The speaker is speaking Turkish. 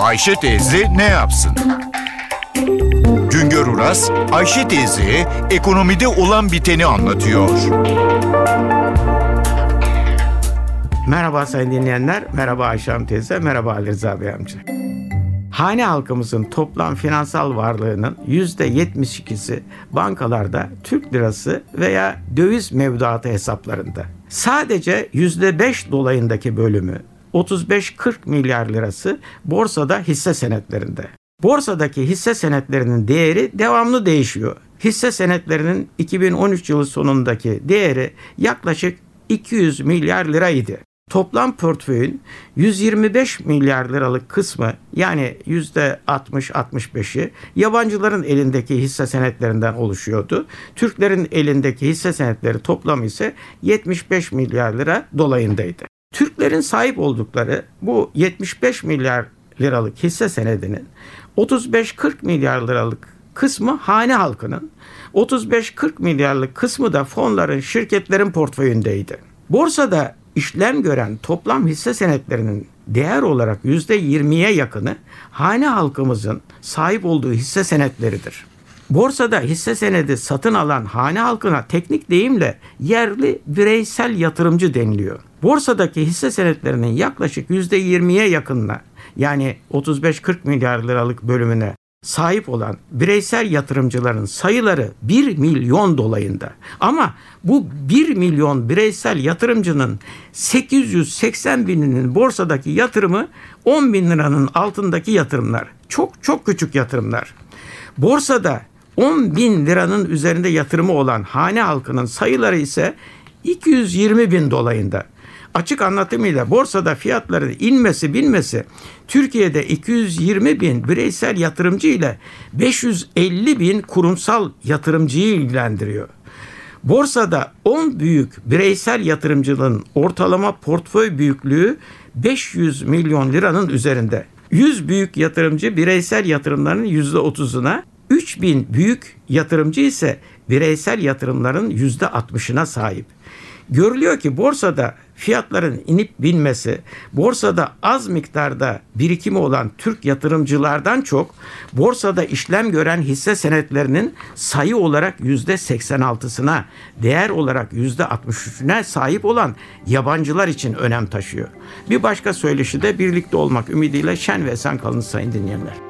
Ayşe teyze ne yapsın? Güngör Uras, Ayşe teyze ekonomide olan biteni anlatıyor. Merhaba sayın dinleyenler, merhaba Ayşe Hanım teyze, merhaba Ali Rıza Bey amca. Hane halkımızın toplam finansal varlığının %72'si bankalarda Türk lirası veya döviz mevduatı hesaplarında. Sadece %5 dolayındaki bölümü 35-40 milyar lirası borsada hisse senetlerinde. Borsadaki hisse senetlerinin değeri devamlı değişiyor. Hisse senetlerinin 2013 yılı sonundaki değeri yaklaşık 200 milyar liraydı. Toplam portföyün 125 milyar liralık kısmı yani %60-65'i yabancıların elindeki hisse senetlerinden oluşuyordu. Türklerin elindeki hisse senetleri toplamı ise 75 milyar lira dolayındaydı. Türklerin sahip oldukları bu 75 milyar liralık hisse senedinin 35-40 milyar liralık kısmı hane halkının, 35-40 milyarlık kısmı da fonların, şirketlerin portföyündeydi. Borsada işlem gören toplam hisse senetlerinin değer olarak %20'ye yakını hane halkımızın sahip olduğu hisse senetleridir. Borsada hisse senedi satın alan hane halkına teknik deyimle yerli bireysel yatırımcı deniliyor. Borsadaki hisse senetlerinin yaklaşık %20'ye yakınına yani 35-40 milyar liralık bölümüne sahip olan bireysel yatırımcıların sayıları 1 milyon dolayında. Ama bu 1 milyon bireysel yatırımcının 880 bininin borsadaki yatırımı 10 bin liranın altındaki yatırımlar. Çok çok küçük yatırımlar. Borsada 10 bin liranın üzerinde yatırımı olan hane halkının sayıları ise 220 bin dolayında. Açık anlatımıyla borsada fiyatların inmesi binmesi Türkiye'de 220 bin bireysel yatırımcı ile 550 bin kurumsal yatırımcıyı ilgilendiriyor. Borsada 10 büyük bireysel yatırımcının ortalama portföy büyüklüğü 500 milyon liranın üzerinde. 100 büyük yatırımcı bireysel yatırımların %30'una, 3000 büyük yatırımcı ise bireysel yatırımların %60'ına sahip. Görülüyor ki borsada fiyatların inip binmesi, borsada az miktarda birikimi olan Türk yatırımcılardan çok borsada işlem gören hisse senetlerinin sayı olarak yüzde 86'sına, değer olarak yüzde 63'üne sahip olan yabancılar için önem taşıyor. Bir başka söyleşi de birlikte olmak ümidiyle şen ve esen kalın sayın dinleyenler.